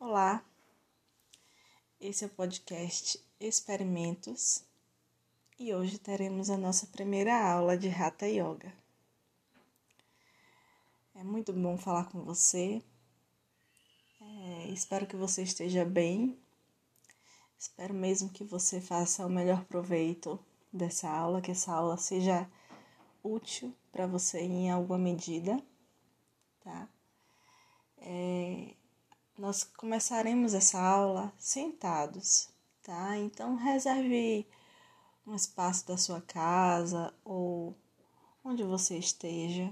Olá, esse é o podcast Experimentos e hoje teremos a nossa primeira aula de Hatha Yoga. É muito bom falar com você, é, espero que você esteja bem, espero mesmo que você faça o melhor proveito dessa aula, que essa aula seja útil para você em alguma medida, tá? É, nós começaremos essa aula sentados, tá? Então reserve um espaço da sua casa ou onde você esteja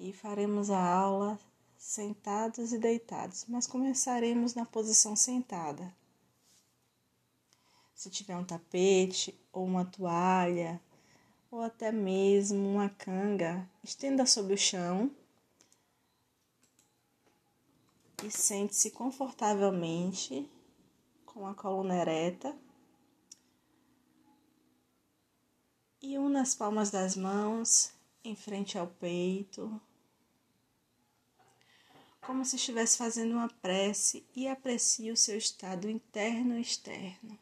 e faremos a aula sentados e deitados, mas começaremos na posição sentada. Se tiver um tapete ou uma toalha ou até mesmo uma canga, estenda sobre o chão e sente-se confortavelmente com a coluna ereta. E una as palmas das mãos em frente ao peito, como se estivesse fazendo uma prece e aprecie o seu estado interno e externo.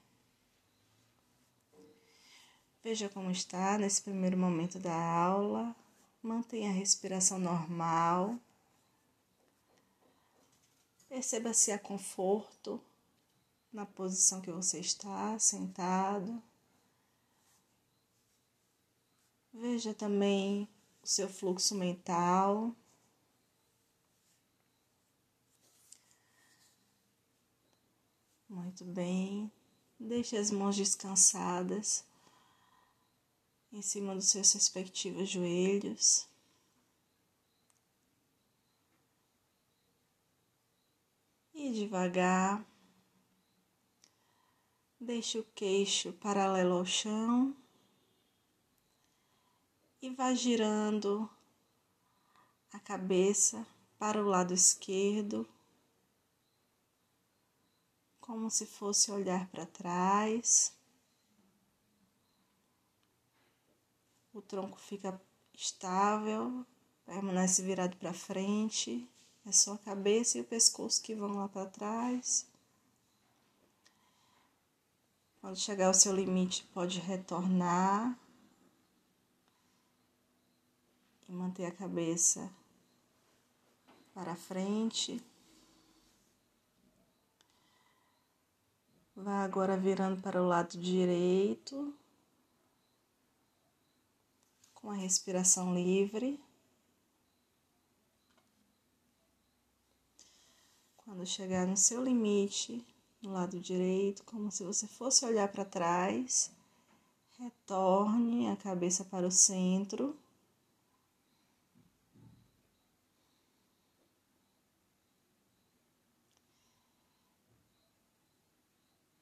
Veja como está nesse primeiro momento da aula. Mantenha a respiração normal. Perceba se há conforto na posição que você está, sentado. Veja também o seu fluxo mental. Muito bem. Deixe as mãos descansadas em cima dos seus respectivos joelhos. Devagar deixe o queixo paralelo ao chão e vá girando a cabeça para o lado esquerdo, como se fosse olhar para trás. O tronco fica estável, permanece virado para frente. É só a cabeça e o pescoço que vão lá para trás. Quando chegar ao seu limite, pode retornar e manter a cabeça para frente. Vá agora virando para o lado direito, com a respiração livre. Quando chegar no seu limite, no lado direito, como se você fosse olhar para trás, retorne a cabeça para o centro.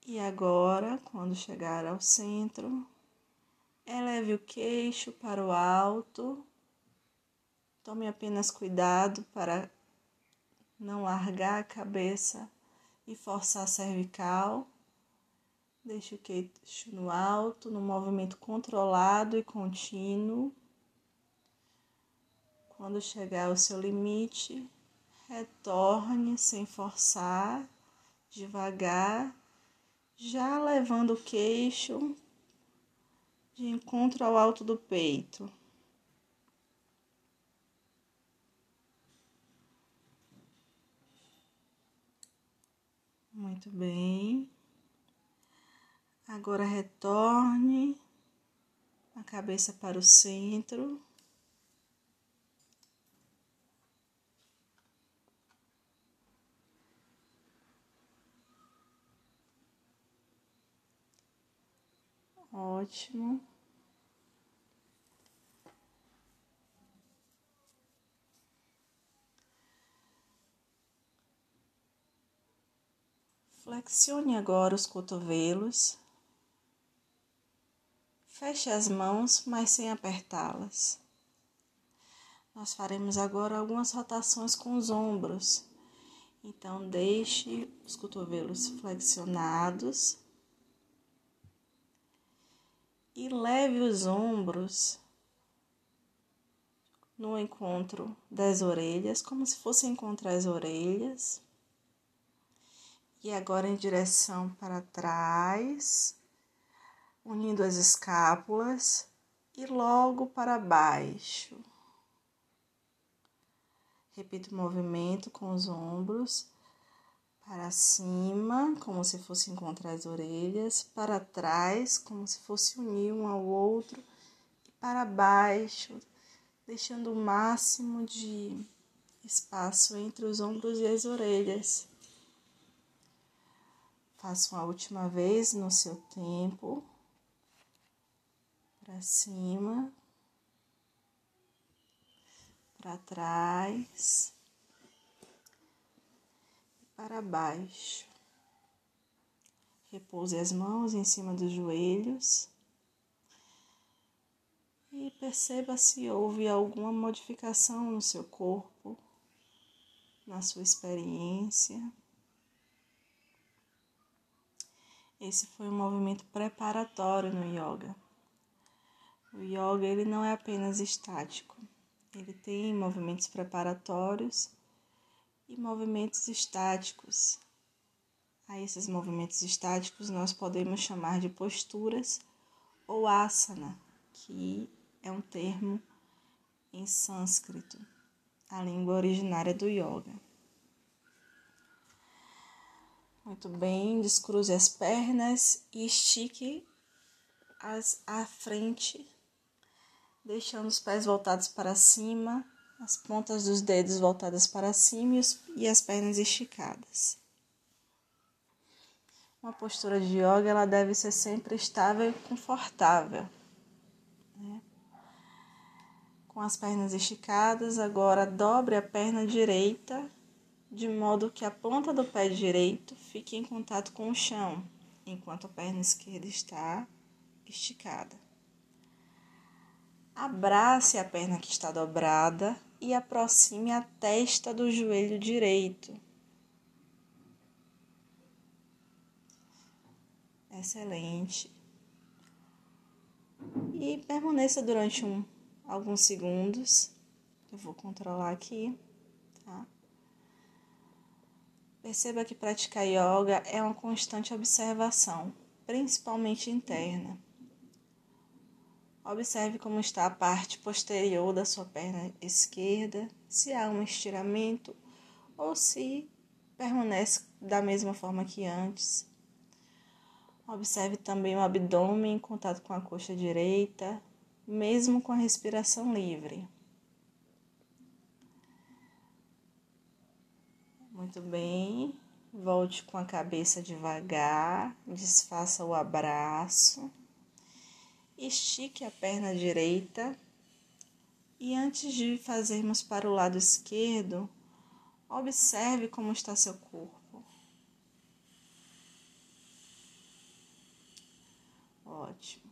E agora, quando chegar ao centro, eleve o queixo para o alto. Tome apenas cuidado para não largar a cabeça e forçar a cervical. Deixe o queixo no alto, no movimento controlado e contínuo. Quando chegar ao seu limite, retorne sem forçar, devagar, já levando o queixo de encontro ao alto do peito. Muito bem. Agora retorne a cabeça para o centro. Ótimo. Flexione agora os cotovelos. Feche as mãos, mas sem apertá-las. Nós faremos agora algumas rotações com os ombros. Então, deixe os cotovelos flexionados e leve os ombros no encontro das orelhas, como se fosse encontrar as orelhas. E agora em direção para trás, unindo as escápulas e logo para baixo. Repita o movimento com os ombros para cima, como se fosse encontrar as orelhas, para trás, como se fosse unir um ao outro, e para baixo, deixando o máximo de espaço entre os ombros e as orelhas. Faça uma última vez no seu tempo, para cima, para trás para baixo. Repouse as mãos em cima dos joelhos e perceba se houve alguma modificação no seu corpo, na sua experiência. Esse foi um movimento preparatório no yoga. O yoga ele não é apenas estático, ele tem movimentos preparatórios e movimentos estáticos. A esses movimentos estáticos nós podemos chamar de posturas ou asana, que é um termo em sânscrito, a língua originária do yoga. Muito bem, descruze as pernas e estique as à frente, deixando os pés voltados para cima as pontas dos dedos voltadas para cima e as pernas esticadas. Uma postura de yoga ela deve ser sempre estável e confortável. Né? Com as pernas esticadas, agora dobre a perna direita de modo que a ponta do pé direito fique em contato com o chão, enquanto a perna esquerda está esticada. Abrace a perna que está dobrada e aproxime a testa do joelho direito. Excelente. E permaneça durante um, alguns segundos. Eu vou controlar aqui, tá? Perceba que praticar yoga é uma constante observação, principalmente interna. Observe como está a parte posterior da sua perna esquerda, se há um estiramento ou se permanece da mesma forma que antes. Observe também o abdômen em contato com a coxa direita, mesmo com a respiração livre. Muito bem. Volte com a cabeça devagar, desfaça o abraço. Estique a perna direita e antes de fazermos para o lado esquerdo, observe como está seu corpo. Ótimo.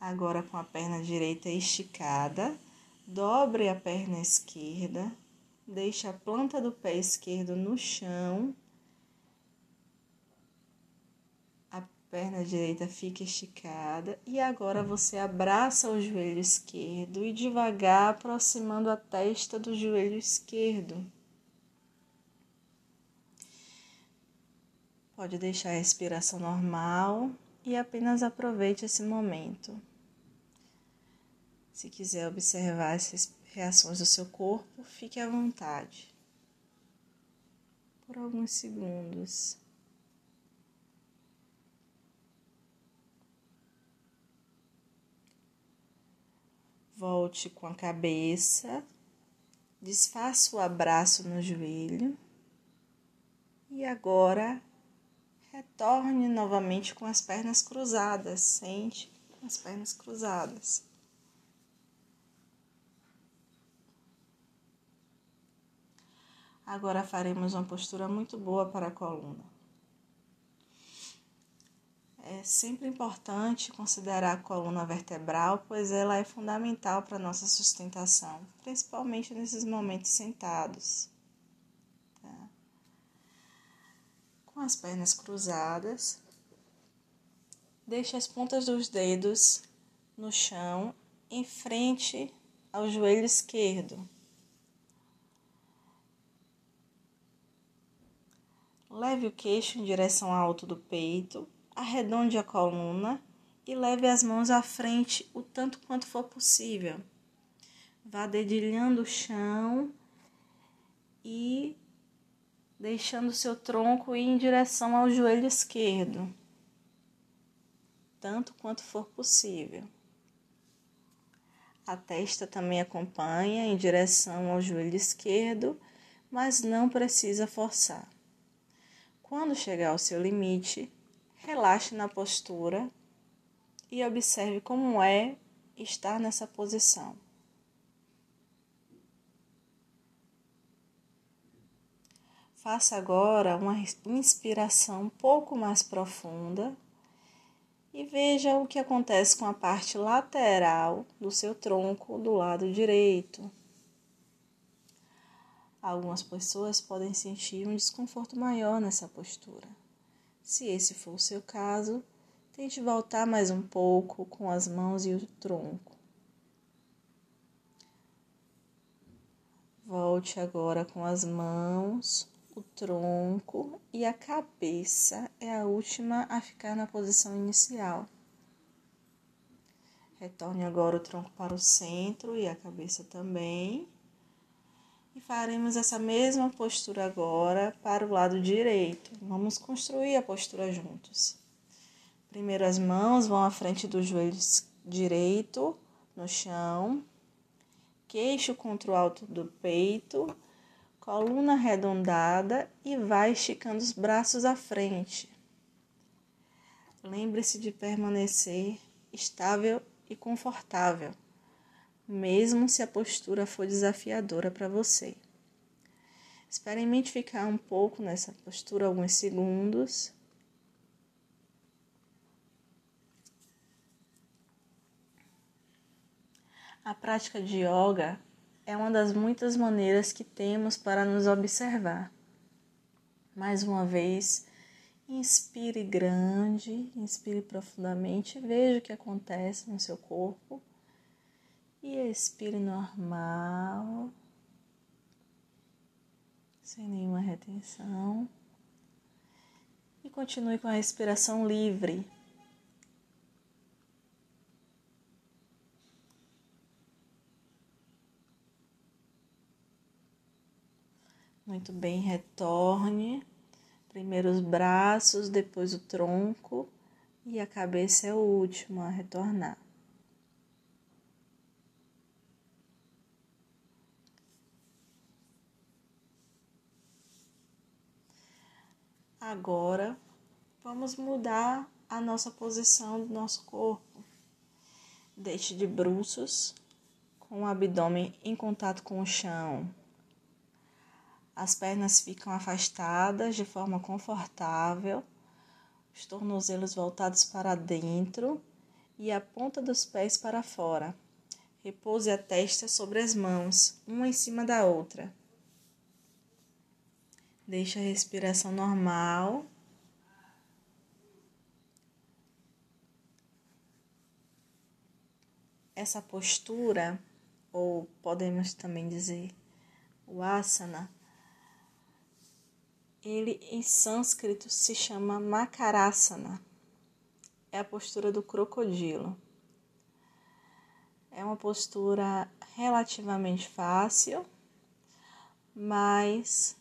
Agora com a perna direita esticada, dobre a perna esquerda, deixe a planta do pé esquerdo no chão perna direita fica esticada e agora você abraça o joelho esquerdo e devagar aproximando a testa do joelho esquerdo. Pode deixar a respiração normal e apenas aproveite esse momento. Se quiser observar essas reações do seu corpo, fique à vontade. Por alguns segundos. Volte com a cabeça, desfaça o abraço no joelho e agora retorne novamente com as pernas cruzadas. Sente as pernas cruzadas. Agora faremos uma postura muito boa para a coluna. É sempre importante considerar a coluna vertebral, pois ela é fundamental para a nossa sustentação, principalmente nesses momentos sentados. Tá? Com as pernas cruzadas, deixe as pontas dos dedos no chão, em frente ao joelho esquerdo. Leve o queixo em direção ao alto do peito, arredonde a coluna e leve as mãos à frente o tanto quanto for possível. Vá dedilhando o chão e deixando seu tronco ir em direção ao joelho esquerdo, tanto quanto for possível. A testa também acompanha em direção ao joelho esquerdo, mas não precisa forçar. Quando chegar ao seu limite, relaxe na postura e observe como é estar nessa posição. Faça agora uma inspiração um pouco mais profunda e veja o que acontece com a parte lateral do seu tronco do lado direito. Algumas pessoas podem sentir um desconforto maior nessa postura. Se esse for o seu caso, tente voltar mais um pouco com as mãos e o tronco. Volte agora com as mãos, o tronco e a cabeça é a última a ficar na posição inicial. Retorne agora o tronco para o centro e a cabeça também. E faremos essa mesma postura agora para o lado direito. Vamos construir a postura juntos. Primeiro as mãos vão à frente do joelho direito no chão, queixo contra o alto do peito, coluna arredondada e vai esticando os braços à frente. Lembre-se de permanecer estável e confortável, mesmo se a postura for desafiadora para você. Experimente ficar um pouco nessa postura alguns segundos. A prática de yoga é uma das muitas maneiras que temos para nos observar. Mais uma vez, inspire grande, inspire profundamente, veja o que acontece no seu corpo e expire normal, sem nenhuma retenção. E continue com a respiração livre. Muito bem, retorne. Primeiro os braços, depois o tronco e a cabeça é o último a retornar. Agora vamos mudar a nossa posição do nosso corpo. Deixe de bruços, com o abdômen em contato com o chão. As pernas ficam afastadas de forma confortável, os tornozelos voltados para dentro e a ponta dos pés para fora. Repouse a testa sobre as mãos, uma em cima da outra. Deixe a respiração normal. Essa postura, ou podemos também dizer o asana, ele em sânscrito se chama Makarasana. É a postura do crocodilo. É uma postura relativamente fácil, mas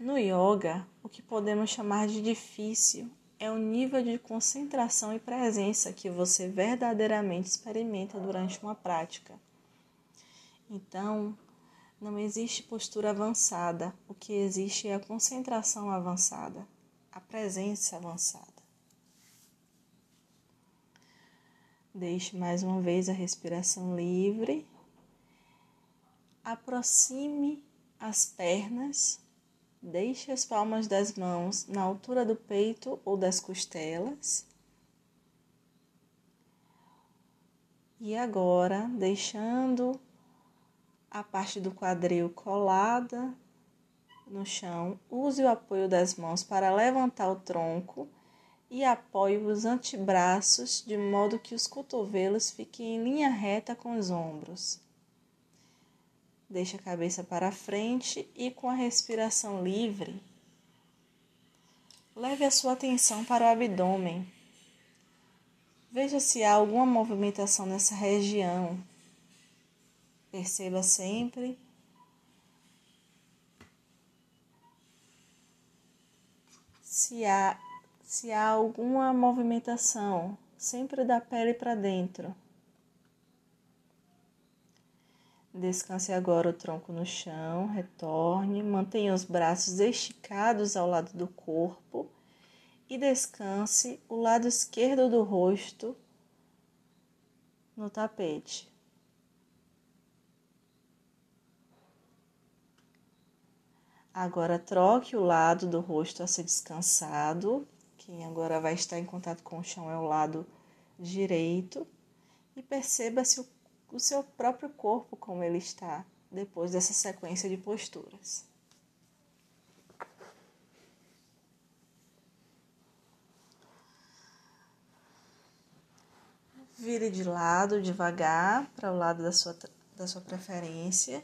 no yoga, o que podemos chamar de difícil é o nível de concentração e presença que você verdadeiramente experimenta durante uma prática. Então, não existe postura avançada, o que existe é a concentração avançada, a presença avançada. Deixe mais uma vez a respiração livre. Aproxime as pernas, deixe as palmas das mãos na altura do peito ou das costelas. E agora, deixando a parte do quadril colada no chão. Use o apoio das mãos para levantar o tronco e apoie os antebraços de modo que os cotovelos fiquem em linha reta com os ombros. Deixe a cabeça para frente e com a respiração livre, Leve a sua atenção para o abdômen. Veja se há alguma movimentação nessa região. Perceba sempre se há, se há alguma movimentação, sempre da pele para dentro. Descanse agora o tronco no chão, retorne, mantenha os braços esticados ao lado do corpo e descanse o lado esquerdo do rosto no tapete. Agora troque o lado do rosto a ser descansado. Quem agora vai estar em contato com o chão é o lado direito. E perceba se o o seu próprio corpo como ele está depois dessa sequência de posturas. Vire de lado devagar para o lado da sua, da sua preferência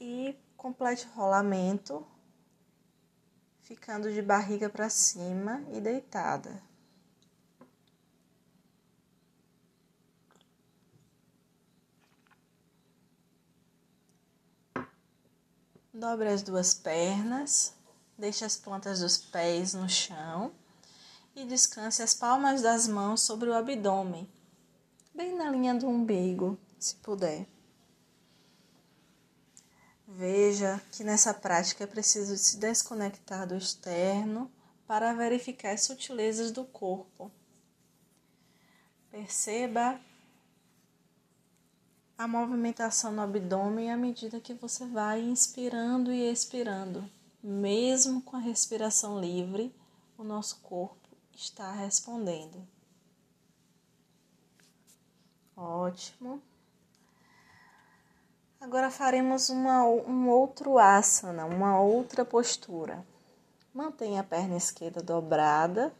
e complete o rolamento, ficando de barriga para cima e deitada. Dobre as duas pernas, deixe as plantas dos pés no chão e descanse as palmas das mãos sobre o abdômen, bem na linha do umbigo, se puder. Veja que nessa prática é preciso se desconectar do externo para verificar as sutilezas do corpo. Perceba a movimentação no abdômen à medida que você vai inspirando e expirando. Mesmo com a respiração livre, o nosso corpo está respondendo. Ótimo. Agora faremos uma, um outro asana, uma outra postura. Mantenha a perna esquerda dobrada,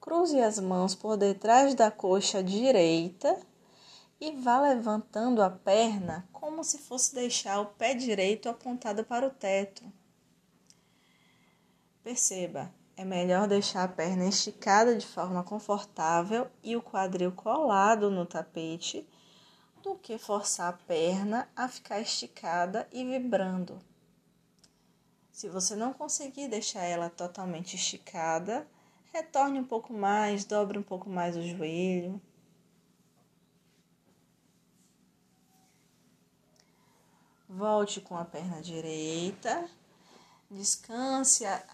cruze as mãos por detrás da coxa direita e vá levantando a perna como se fosse deixar o pé direito apontado para o teto. Perceba, é melhor deixar a perna esticada de forma confortável e o quadril colado no tapete do que forçar a perna a ficar esticada e vibrando. Se você não conseguir deixar ela totalmente esticada, retorne um pouco mais, dobre um pouco mais o joelho. Volte com a perna direita. Descanse a,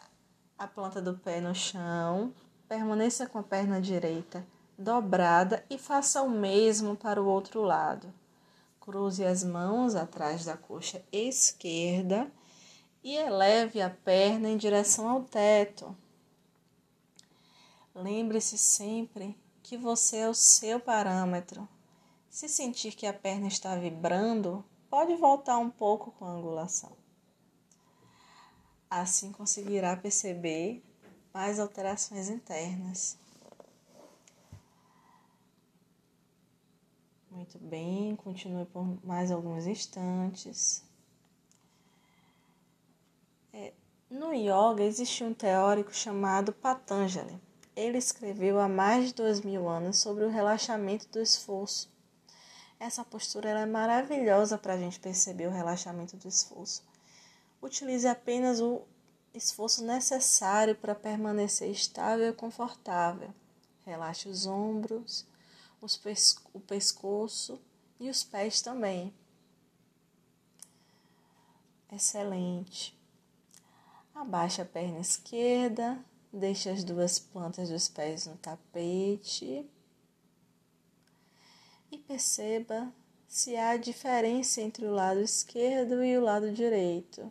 a planta do pé no chão. Permaneça com a perna direita dobrada e faça o mesmo para o outro lado. Cruze as mãos atrás da coxa esquerda e eleve a perna em direção ao teto. Lembre-se sempre que você é o seu parâmetro. Se sentir que a perna está vibrando, pode voltar um pouco com a angulação. Assim conseguirá perceber mais alterações internas. Muito bem, continue por mais alguns instantes. É, no yoga existe um teórico chamado Patanjali. Ele escreveu há mais de dois mil anos sobre o relaxamento do esforço essa postura é maravilhosa para a gente perceber o relaxamento do esforço. Utilize apenas o esforço necessário para permanecer estável e confortável. Relaxe os ombros, os pes o pescoço e os pés também. Excelente. Abaixe a perna esquerda, deixe as duas plantas dos pés no tapete e perceba se há diferença entre o lado esquerdo e o lado direito.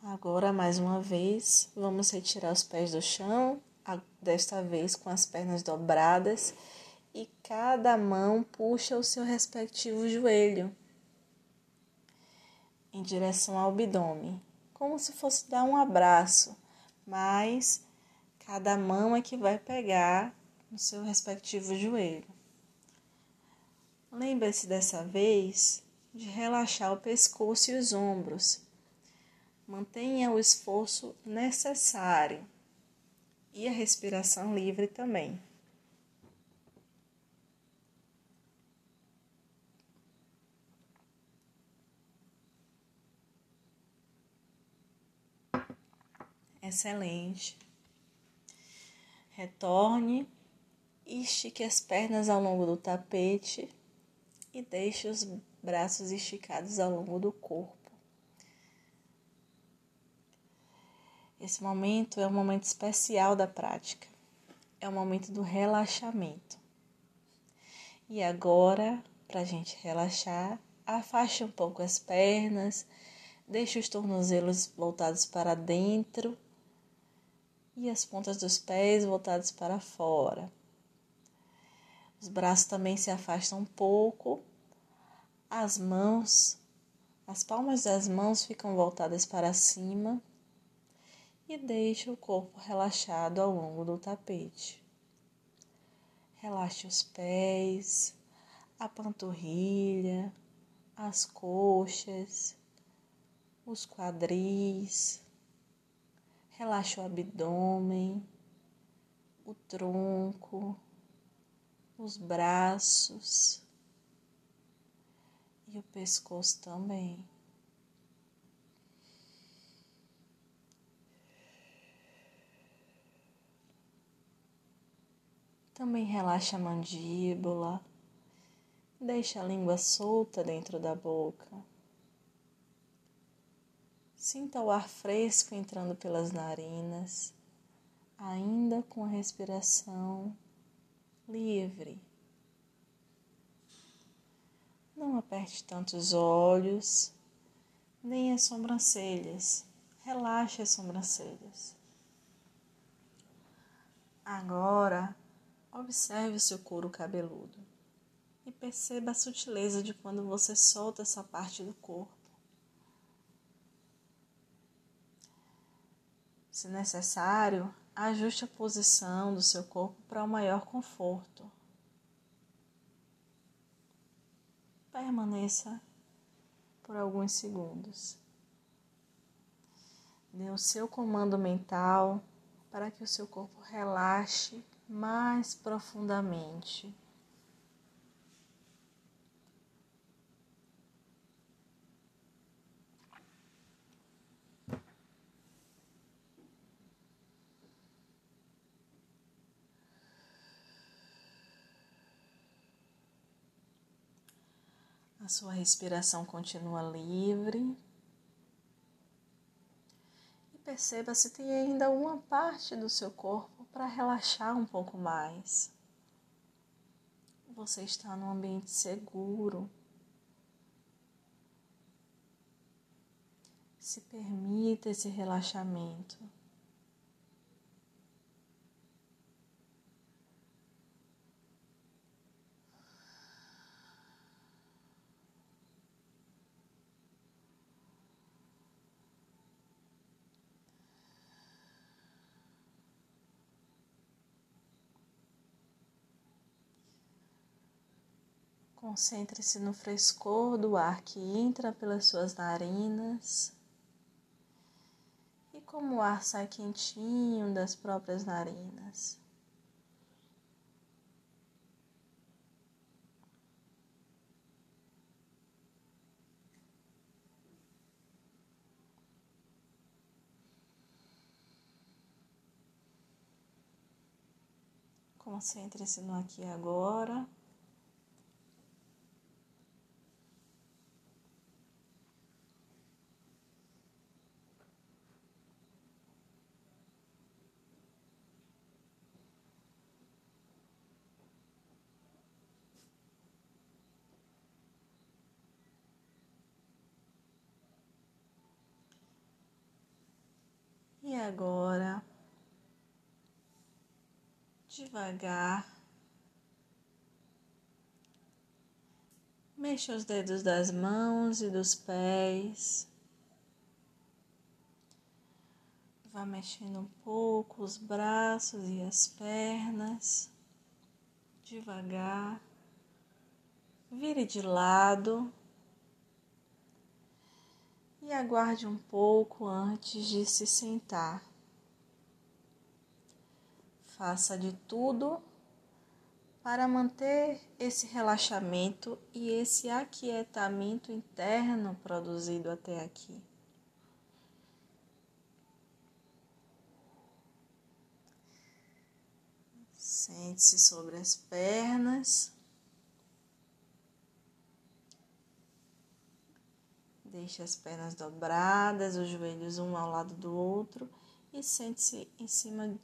Agora, mais uma vez, vamos retirar os pés do chão, desta vez com as pernas dobradas, e cada mão puxa o seu respectivo joelho em direção ao abdômen, como se fosse dar um abraço, mas Cada mão é que vai pegar no seu respectivo joelho. Lembre-se dessa vez de relaxar o pescoço e os ombros. Mantenha o esforço necessário e a respiração livre também. Excelente. Retorne estique as pernas ao longo do tapete e deixe os braços esticados ao longo do corpo. Esse momento é um momento especial da prática. É o momento do relaxamento. E agora, para a gente relaxar, afaste um pouco as pernas, deixe os tornozelos voltados para dentro e as pontas dos pés voltadas para fora. Os braços também se afastam um pouco, as mãos, as palmas das mãos ficam voltadas para cima e deixe o corpo relaxado ao longo do tapete. Relaxe os pés, a panturrilha, as coxas, os quadris Relaxa o abdômen, o tronco, os braços e o pescoço também. Também relaxa a mandíbula, deixa a língua solta dentro da boca. Sinta o ar fresco entrando pelas narinas, ainda com a respiração livre. Não aperte tanto os olhos, nem as sobrancelhas. Relaxe as sobrancelhas. Agora, observe o seu couro cabeludo e perceba a sutileza de quando você solta essa parte do corpo. Se necessário, ajuste a posição do seu corpo para um maior conforto. Permaneça por alguns segundos. Dê o seu comando mental para que o seu corpo relaxe mais profundamente. A sua respiração continua livre. E perceba se tem ainda uma parte do seu corpo para relaxar um pouco mais. Você está num ambiente seguro. Se permita esse relaxamento. Concentre-se no frescor do ar que entra pelas suas narinas e como o ar sai quentinho das próprias narinas. Concentre-se no aqui e agora. E agora, devagar, mexa os dedos das mãos e dos pés. Vá mexendo um pouco os braços e as pernas, devagar. Vire de lado e aguarde um pouco antes de se sentar. Faça de tudo para manter esse relaxamento e esse aquietamento interno produzido até aqui. Sente-se sobre as pernas. Deixe as pernas dobradas, os joelhos um ao lado do outro e sente-se em cima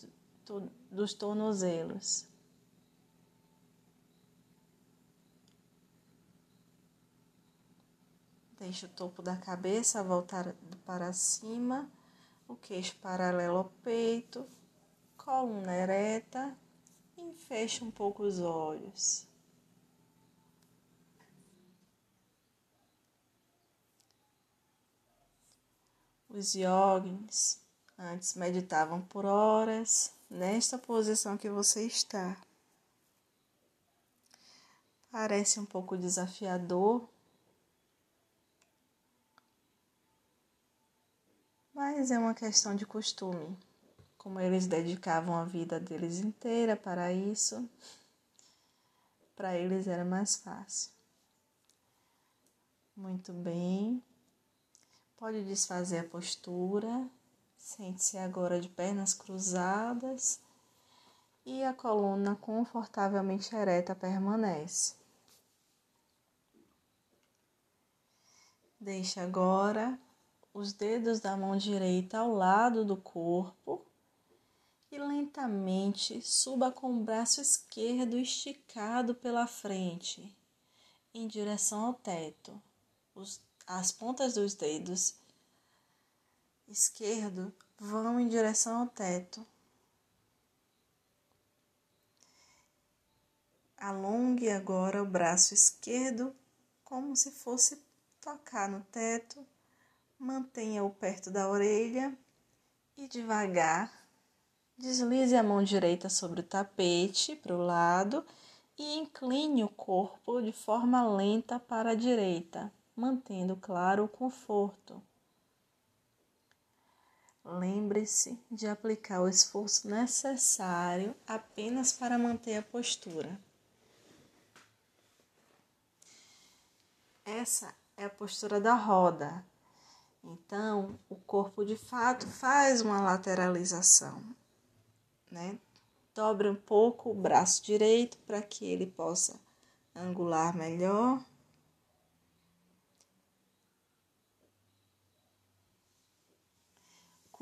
dos tornozelos. Deixe o topo da cabeça voltar para cima, o queixo paralelo ao peito, coluna ereta e feche um pouco os olhos. Os yogis antes meditavam por horas nesta posição que você está. Parece um pouco desafiador, mas é uma questão de costume. Como eles dedicavam a vida deles inteira para isso, para eles era mais fácil. Muito bem. Pode desfazer a postura. Sente-se agora de pernas cruzadas e a coluna confortavelmente ereta permanece. Deixe agora os dedos da mão direita ao lado do corpo e lentamente suba com o braço esquerdo esticado pela frente em direção ao teto. Os, as pontas dos dedos esquerdo vão em direção ao teto. Alongue agora o braço esquerdo como se fosse tocar no teto. Mantenha-o perto da orelha e devagar deslize a mão direita sobre o tapete para o lado e incline o corpo de forma lenta para a direita, mantendo claro o conforto. Lembre-se de aplicar o esforço necessário apenas para manter a postura. Essa é a postura da roda. Então, o corpo de fato faz uma lateralização, né? Dobre um pouco o braço direito para que ele possa angular melhor.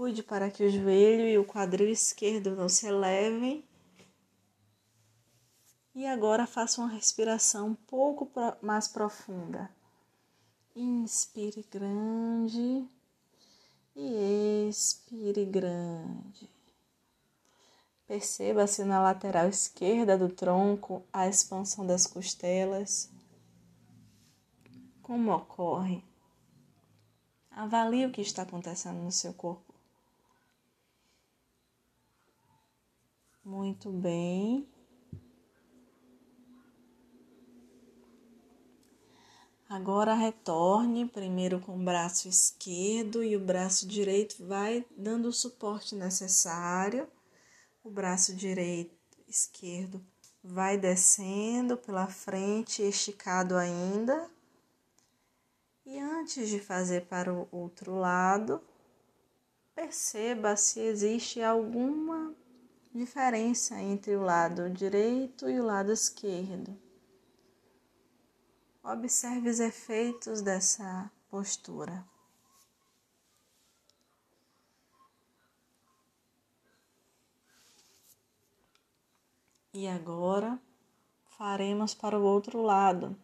Cuide para que o joelho e o quadril esquerdo não se elevem. E agora faça uma respiração um pouco mais profunda. Inspire grande e expire grande. Perceba-se na lateral esquerda do tronco a expansão das costelas. Como ocorre? Avalie o que está acontecendo no seu corpo. Muito bem. Agora retorne primeiro com o braço esquerdo e o braço direito vai dando o suporte necessário. O braço direito, esquerdo vai descendo pela frente, esticado ainda. E antes de fazer para o outro lado, perceba se existe alguma diferença entre o lado direito e o lado esquerdo. Observe os efeitos dessa postura. E agora faremos para o outro lado.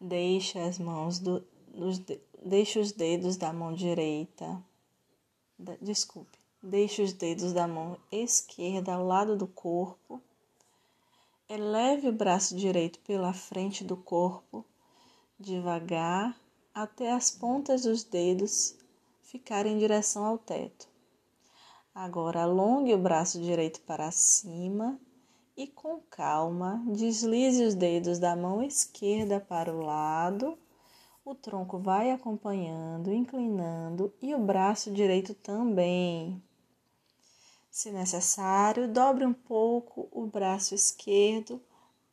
Deixe as mãos do, dos, deixe os dedos da mão direita. Desculpe Deixe os dedos da mão esquerda ao lado do corpo. Eleve o braço direito pela frente do corpo, devagar, até as pontas dos dedos ficarem em direção ao teto. Agora alongue o braço direito para cima e com calma deslize os dedos da mão esquerda para o lado, O tronco vai acompanhando, inclinando e o braço direito também. Se necessário, dobre um pouco o braço esquerdo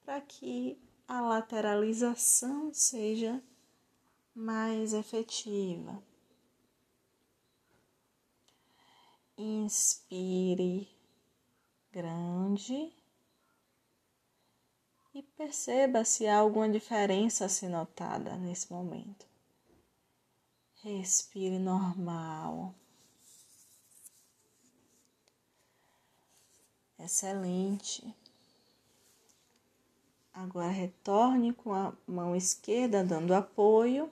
para que a lateralização seja mais efetiva. Inspire grande e perceba se há alguma diferença a ser notada nesse momento. Respire normal. Excelente. Agora retorne com a mão esquerda dando apoio.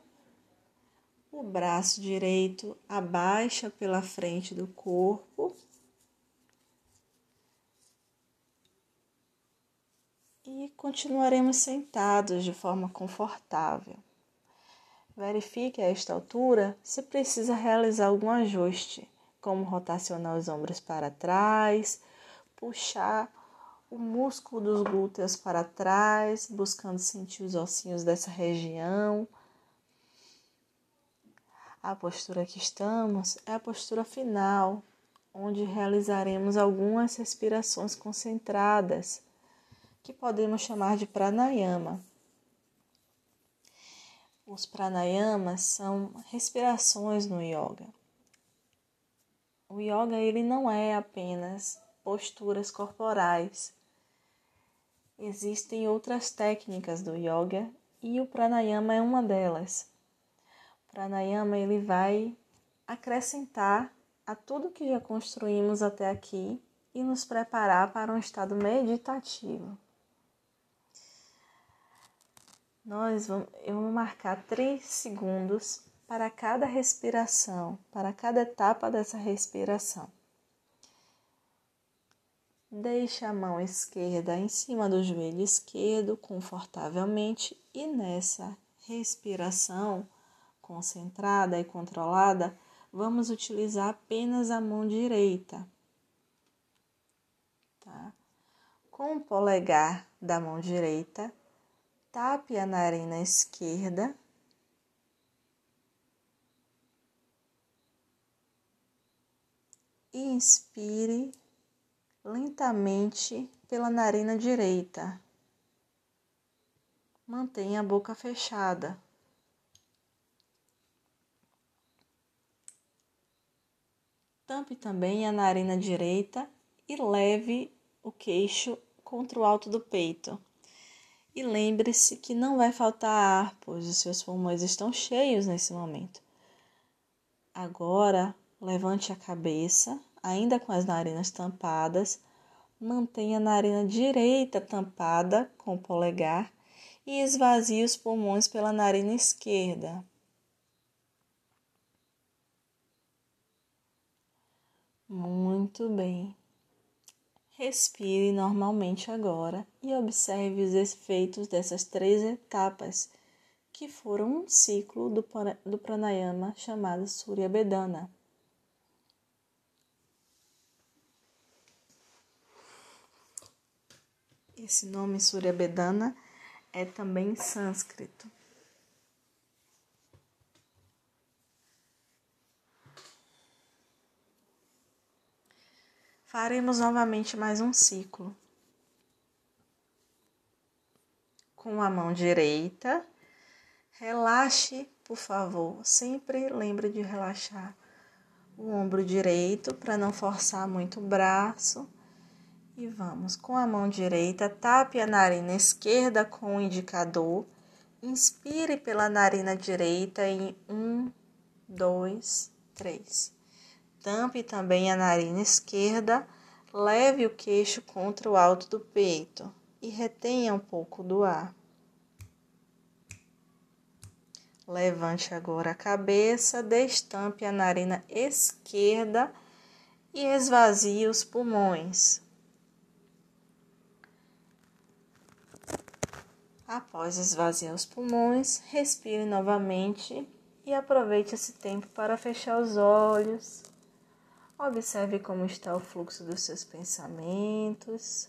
O braço direito abaixa pela frente do corpo. e continuaremos sentados de forma confortável. Verifique a esta altura se precisa realizar algum ajuste, como rotacionar os ombros para trás, puxar o músculo dos glúteos para trás, buscando sentir os ossinhos dessa região. A postura que estamos é a postura final, onde realizaremos algumas respirações concentradas que podemos chamar de pranayama. Os pranayamas são respirações no yoga. O yoga ele não é apenas posturas corporais. Existem outras técnicas do yoga e o pranayama é uma delas. O pranayama ele vai acrescentar a tudo que já construímos até aqui e nos preparar para um estado meditativo. Nós vamos, eu vou marcar três segundos para cada respiração, para cada etapa dessa respiração. Deixe a mão esquerda em cima do joelho esquerdo confortavelmente e nessa respiração concentrada e controlada, vamos utilizar apenas a mão direita. Tá? Com o polegar da mão direita, tape a narina esquerda. Inspire lentamente pela narina direita. Mantenha a boca fechada. Tampe também a narina direita e leve o queixo contra o alto do peito. E lembre-se que não vai faltar ar, pois os seus pulmões estão cheios nesse momento. Agora, levante a cabeça, ainda com as narinas tampadas, mantenha a narina direita tampada com o polegar e esvazie os pulmões pela narina esquerda. Muito bem. Respire normalmente agora e observe os efeitos dessas três etapas, que foram um ciclo do, do pranayama chamado Surya Bedana. Esse nome Surya Bedana é também sânscrito. Faremos novamente mais um ciclo. Com a mão direita, relaxe, por favor. Sempre lembre de relaxar o ombro direito para não forçar muito o braço. E vamos com a mão direita, tape a narina esquerda com o indicador. Inspire pela narina direita em um, dois, três. Tampe também a narina esquerda, leve o queixo contra o alto do peito e retenha um pouco do ar. Levante agora a cabeça, destampe a narina esquerda e esvazie os pulmões. Após esvaziar os pulmões, respire novamente e aproveite esse tempo para fechar os olhos Observe como está o fluxo dos seus pensamentos.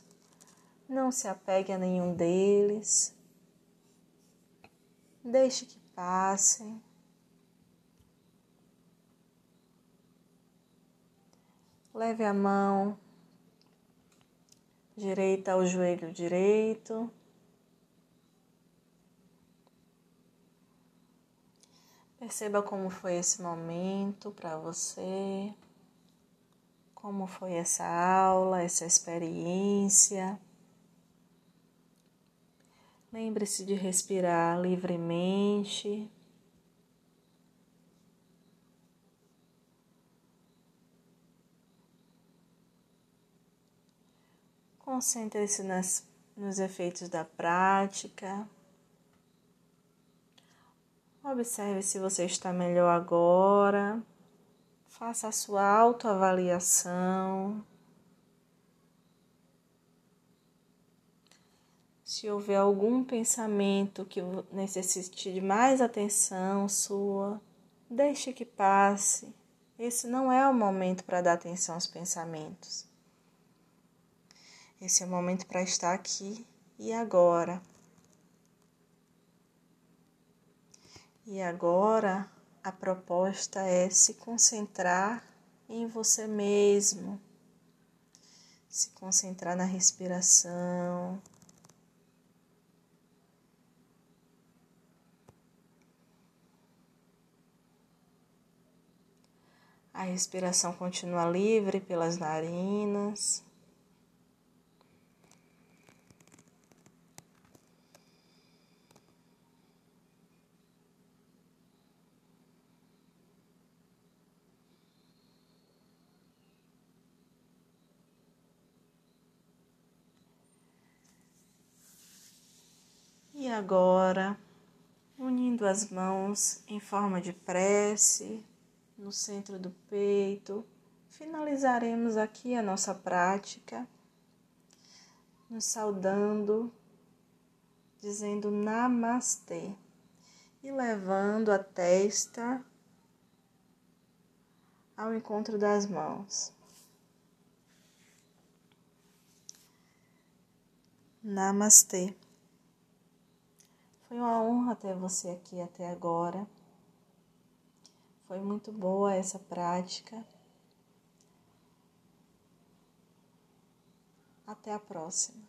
Não se apegue a nenhum deles. Deixe que passem. Leve a mão direita ao joelho direito. Perceba como foi esse momento para você, como foi essa aula, essa experiência. Lembre-se de respirar livremente. Concentre-se nos efeitos da prática. Observe se você está melhor agora. Faça a sua autoavaliação. Se houver algum pensamento que necessite de mais atenção sua, deixe que passe. Esse não é o momento para dar atenção aos pensamentos. Esse é o momento para estar aqui e agora. E agora a proposta é se concentrar em você mesmo, se concentrar na respiração. A respiração continua livre pelas narinas. E agora, unindo as mãos em forma de prece no centro do peito, finalizaremos aqui a nossa prática, nos saudando, dizendo Namastê e levando a testa ao encontro das mãos. Namastê. Foi uma honra ter você aqui até agora. Foi muito boa essa prática. Até a próxima.